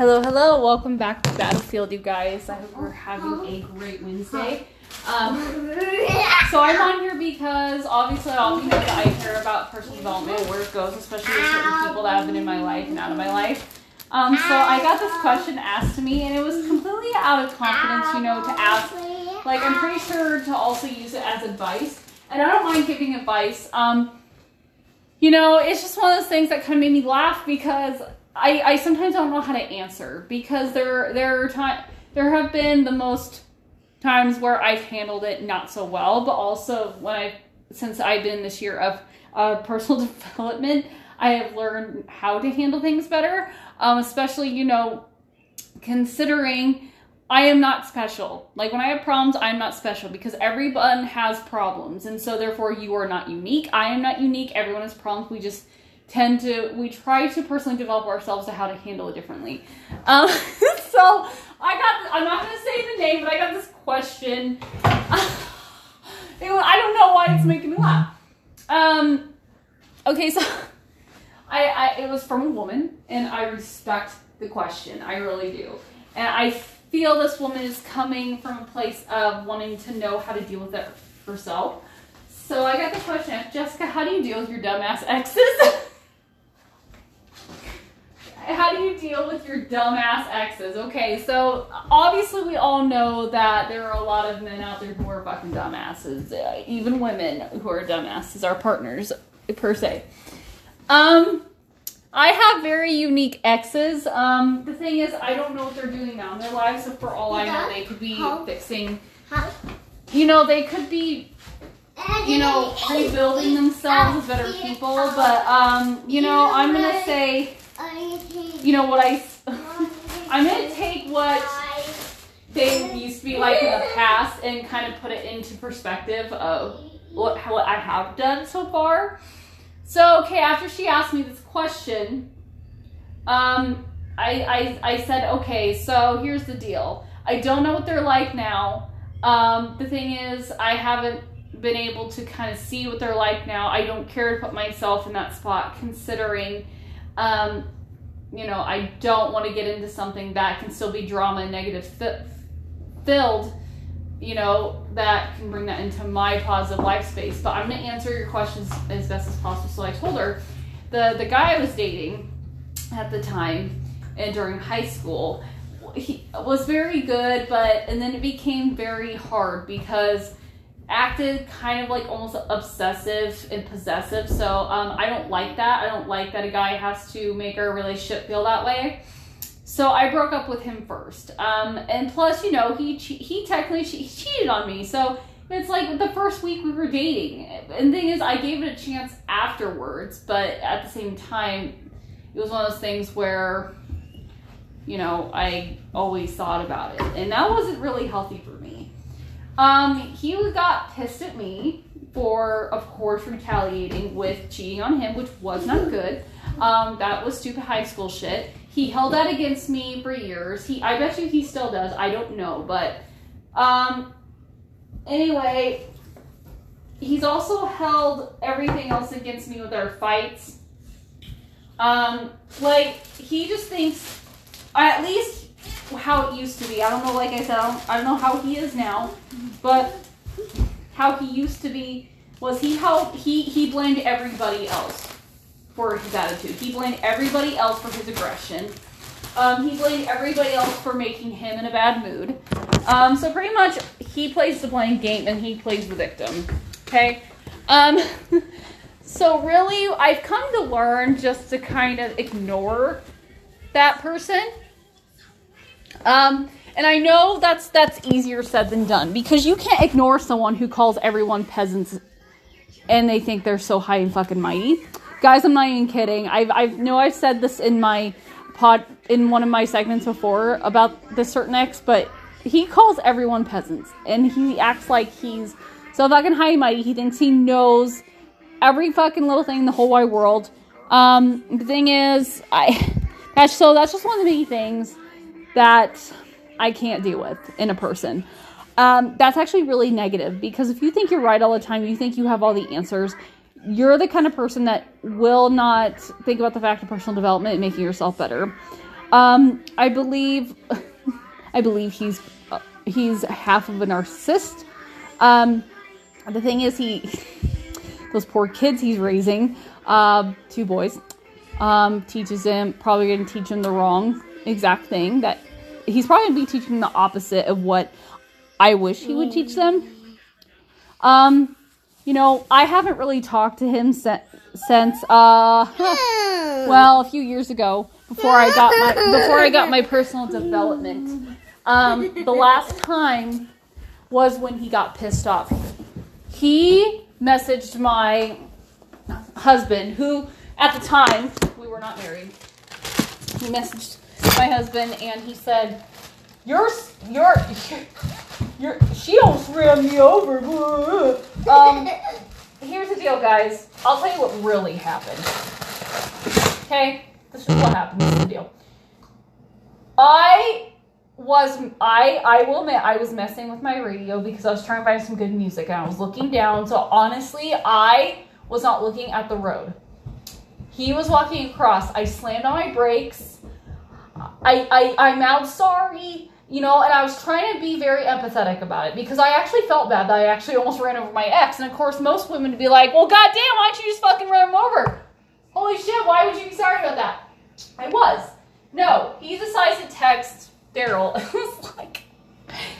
Hello, hello. Welcome back to Battlefield, you guys. I hope we're having a great Wednesday. Um, so I'm on here because obviously all that I care about personal development, where it goes, especially with certain people that have been in my life and out of my life. Um, so I got this question asked to me, and it was completely out of confidence, you know, to ask. Like I'm pretty sure to also use it as advice, and I don't mind giving advice. Um, you know, it's just one of those things that kind of made me laugh because I, I sometimes don't know how to answer because there there are time there have been the most times where I've handled it not so well, but also when I since I've been this year of uh, personal development, I have learned how to handle things better. Um, especially you know, considering I am not special. Like when I have problems, I'm not special because everyone has problems, and so therefore you are not unique. I am not unique. Everyone has problems. We just tend to we try to personally develop ourselves to how to handle it differently. Um, so I got I'm not gonna say the name, but I got this question. I don't know why it's making me laugh. Um, okay, so I, I it was from a woman, and I respect the question. I really do, and I feel this woman is coming from a place of wanting to know how to deal with it herself. So I got the question, Jessica, how do you deal with your dumbass exes? How do you deal with your dumbass exes? Okay, so obviously we all know that there are a lot of men out there who are fucking dumbasses. Uh, even women who are dumbasses are partners per se. Um, I have very unique exes. Um, the thing is, I don't know what they're doing now in their lives. So for all I know, they could be fixing. You know, they could be you know, rebuilding themselves as better people. But um, you know, I'm gonna say you know what I, I'm gonna take what they used to be like in the past and kind of put it into perspective of what, what I have done so far. So, okay, after she asked me this question, um, I, I, I said, okay, so here's the deal. I don't know what they're like now. Um, the thing is, I haven't been able to kind of see what they're like now. I don't care to put myself in that spot considering um, you know, I don't want to get into something that can still be drama and negative fi- filled, you know, that can bring that into my positive life space. But I'm going to answer your questions as best as possible. So I told her the, the guy I was dating at the time and during high school, he was very good, but, and then it became very hard because acted kind of like almost obsessive and possessive. So um, I don't like that. I don't like that a guy has to make our relationship feel that way. So I broke up with him first. Um, and plus, you know, he he technically he cheated on me. So it's like the first week we were dating. And the thing is, I gave it a chance afterwards, but at the same time, it was one of those things where, you know, I always thought about it. And that wasn't really healthy for me. Um, he got pissed at me for, of course, retaliating with cheating on him, which was not good. Um, that was stupid high school shit. He held that against me for years. He, I bet you he still does. I don't know, but um, anyway, he's also held everything else against me with our fights. Um, like he just thinks, at least how it used to be. I don't know. Like I said, I don't, I don't know how he is now. But how he used to be was he held he he blamed everybody else for his attitude. He blamed everybody else for his aggression. Um, he blamed everybody else for making him in a bad mood. Um, so pretty much he plays the blame game and he plays the victim. Okay. Um, so really, I've come to learn just to kind of ignore that person. Um, and I know that's that's easier said than done because you can't ignore someone who calls everyone peasants and they think they're so high and fucking mighty. Guys, I'm not even kidding. I've I know I've said this in my pod in one of my segments before about this certain ex, but he calls everyone peasants and he acts like he's so fucking high and mighty. He thinks he knows every fucking little thing in the whole wide world. Um, the thing is, I that's so that's just one of the many things that I can't deal with in a person. Um, that's actually really negative because if you think you're right all the time, you think you have all the answers, you're the kind of person that will not think about the fact of personal development and making yourself better. Um, I believe, I believe he's uh, he's half of a narcissist. Um, the thing is, he those poor kids he's raising, uh, two boys, um, teaches him probably going to teach him the wrong exact thing that he's probably going to be teaching the opposite of what I wish he would teach them. Um, you know, I haven't really talked to him se- since uh well, a few years ago before I got my before I got my personal development. Um, the last time was when he got pissed off. He messaged my husband, who at the time we were not married. He messaged my husband and he said, "You're you're you're she almost ran me over." Um, here's the deal, guys. I'll tell you what really happened. Okay, this is what happened. This is the deal. I was I I will admit I was messing with my radio because I was trying to find some good music and I was looking down. So honestly, I was not looking at the road. He was walking across. I slammed on my brakes. I I I mouthed sorry, you know, and I was trying to be very empathetic about it because I actually felt bad that I actually almost ran over my ex. And of course, most women would be like, "Well, goddamn, why don't you just fucking run him over?" Holy shit, why would you be sorry about that? I was. No, he decides to text Daryl. Was like,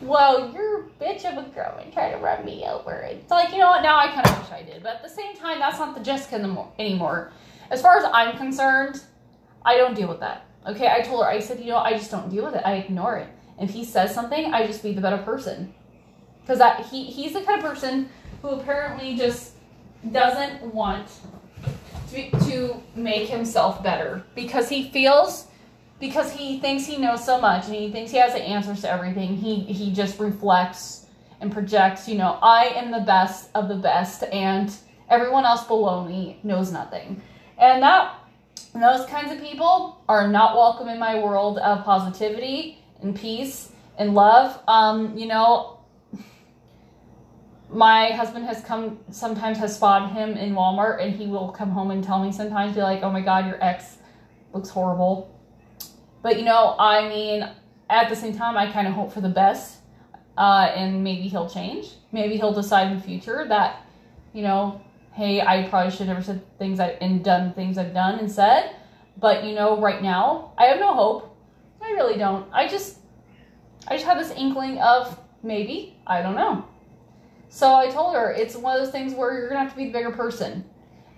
well, you're a bitch of a girl and try to run me over. It's like, you know what? Now I kind of wish I did. But at the same time, that's not the Jessica anymore. As far as I'm concerned, I don't deal with that. Okay, I told her, I said, you know, I just don't deal with it. I ignore it. If he says something, I just be the better person. Because he, he's the kind of person who apparently just doesn't want to, to make himself better because he feels because he thinks he knows so much and he thinks he has the answers to everything he he just reflects and projects you know i am the best of the best and everyone else below me knows nothing and that those kinds of people are not welcome in my world of positivity and peace and love um you know my husband has come sometimes has spotted him in Walmart and he will come home and tell me sometimes be like, "Oh my god, your ex looks horrible." But you know, I mean, at the same time I kind of hope for the best. Uh, and maybe he'll change. Maybe he'll decide in the future that, you know, hey, I probably should have said things I and done things I've done and said. But you know, right now, I have no hope. I really don't. I just I just have this inkling of maybe, I don't know. So I told her it's one of those things where you're gonna have to be the bigger person.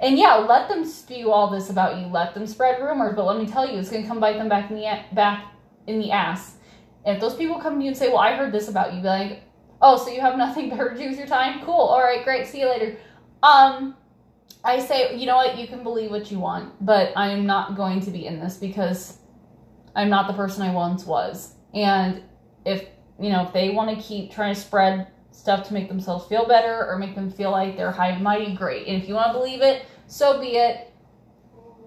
And yeah, let them spew all this about you. Let them spread rumors, but let me tell you, it's gonna come bite them back in the back in the ass. And if those people come to you and say, "Well, I heard this about you," be like, "Oh, so you have nothing better to do with your time? Cool. All right, great. See you later." Um, I say, you know what? You can believe what you want, but I am not going to be in this because I'm not the person I once was. And if you know, if they want to keep trying to spread stuff to make themselves feel better or make them feel like they're high and mighty, great. And if you want to believe it, so be it.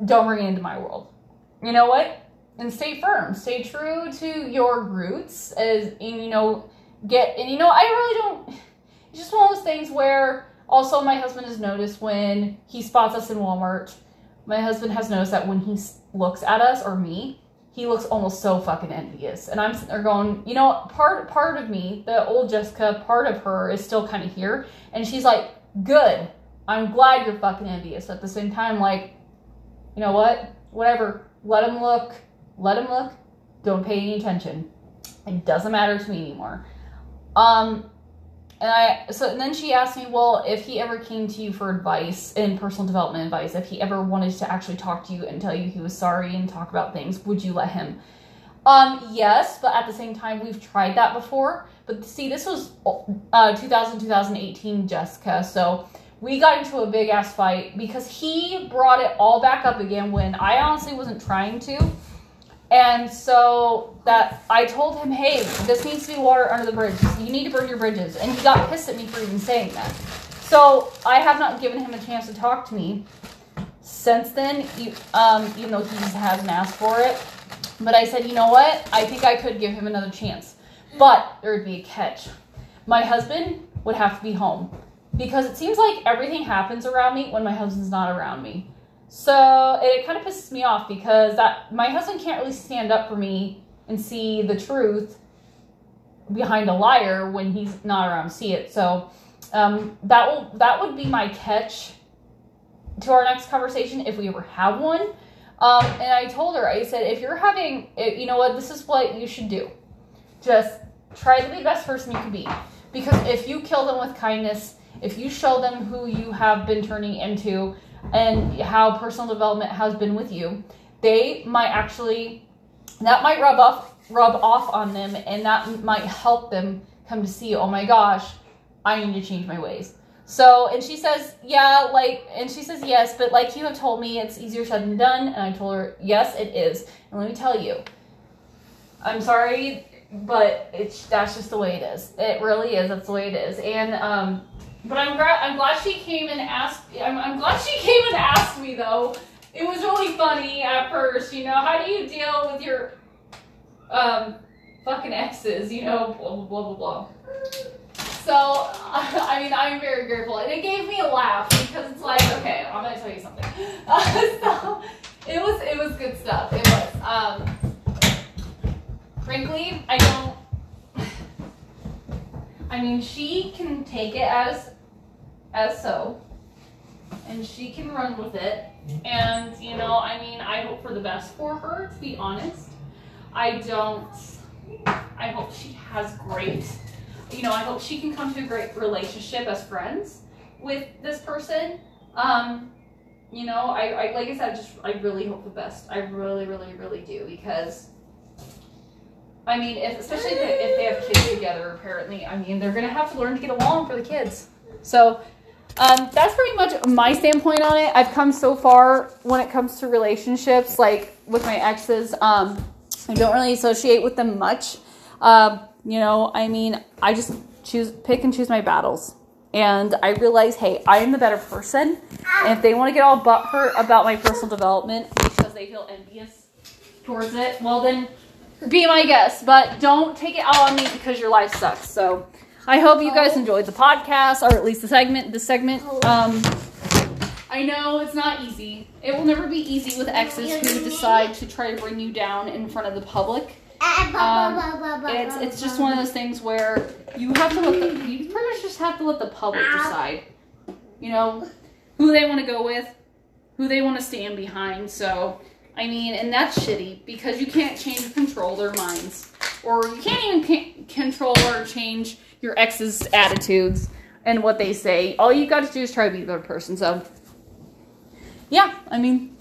Don't bring it into my world. You know what? And stay firm. Stay true to your roots as and you know, get and you know, I really don't it's just one of those things where also my husband has noticed when he spots us in Walmart, my husband has noticed that when he looks at us or me, he looks almost so fucking envious. And I'm sitting there going, you know, part part of me, the old Jessica, part of her is still kind of here. And she's like, good. I'm glad you're fucking envious. At the same time, like, you know what? Whatever. Let him look. Let him look. Don't pay any attention. It doesn't matter to me anymore. Um, and I so and then she asked me, well, if he ever came to you for advice in personal development advice, if he ever wanted to actually talk to you and tell you he was sorry and talk about things, would you let him? Um, yes, but at the same time, we've tried that before. But see, this was uh, 2000, 2018 Jessica, so we got into a big ass fight because he brought it all back up again when I honestly wasn't trying to. And so that I told him, hey, this needs to be water under the bridge. You need to burn your bridges. And he got pissed at me for even saying that. So I have not given him a chance to talk to me since then, um, even though he hasn't asked for it. But I said, you know what? I think I could give him another chance. But there would be a catch. My husband would have to be home because it seems like everything happens around me when my husband's not around me. So it kind of pisses me off because that my husband can't really stand up for me and see the truth behind a liar when he's not around to see it. So um, that will that would be my catch to our next conversation if we ever have one. Um, and I told her, I said, if you're having, you know what, this is what you should do. Just try to be the best person you can be. Because if you kill them with kindness, if you show them who you have been turning into and how personal development has been with you, they might actually, that might rub off, rub off on them and that might help them come to see, oh my gosh, I need to change my ways. So, and she says, yeah, like, and she says, yes, but like you have told me, it's easier said than done. And I told her, yes, it is. And let me tell you, I'm sorry, but it's that's just the way it is. It really is. That's the way it is. And um, but I'm glad I'm glad she came and asked. I'm, I'm glad she came and asked me though. It was really funny at first. You know, how do you deal with your um fucking exes? You know, blah blah blah blah blah. So, I mean, I'm very grateful. And it gave me a laugh because it's like, okay, I'm to tell you something. Uh, so, it was, it was good stuff. It was. Um, frankly, I don't, I mean, she can take it as, as so, and she can run with it. And, you know, I mean, I hope for the best for her, to be honest. I don't, I hope she has great you know, I hope she can come to a great relationship as friends with this person. Um, you know, I, I like I said, just I really hope the best. I really, really, really do because. I mean, if, especially if they, if they have kids together, apparently, I mean, they're gonna have to learn to get along for the kids. So, um, that's pretty much my standpoint on it. I've come so far when it comes to relationships, like with my exes. Um, I don't really associate with them much. Um, you know, I mean, I just choose, pick and choose my battles. And I realize, hey, I am the better person. And if they want to get all butthurt about my personal development because they feel envious towards it, well, then be my guest. But don't take it out on me because your life sucks. So I hope you guys enjoyed the podcast, or at least the segment. The segment. Um, I know it's not easy. It will never be easy with exes who decide to try to bring you down in front of the public. Um, it's it's just one of those things where you have to let the you pretty much just have to let the public decide. You know who they want to go with, who they want to stand behind. So I mean, and that's shitty because you can't change or control their minds, or you can't even control or change your ex's attitudes and what they say. All you got to do is try to be the other person. So yeah, I mean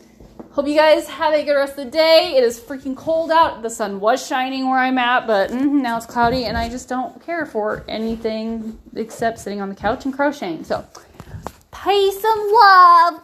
Hope you guys have a good rest of the day. It is freaking cold out. The sun was shining where I'm at, but mm, now it's cloudy, and I just don't care for anything except sitting on the couch and crocheting. So, pay some love.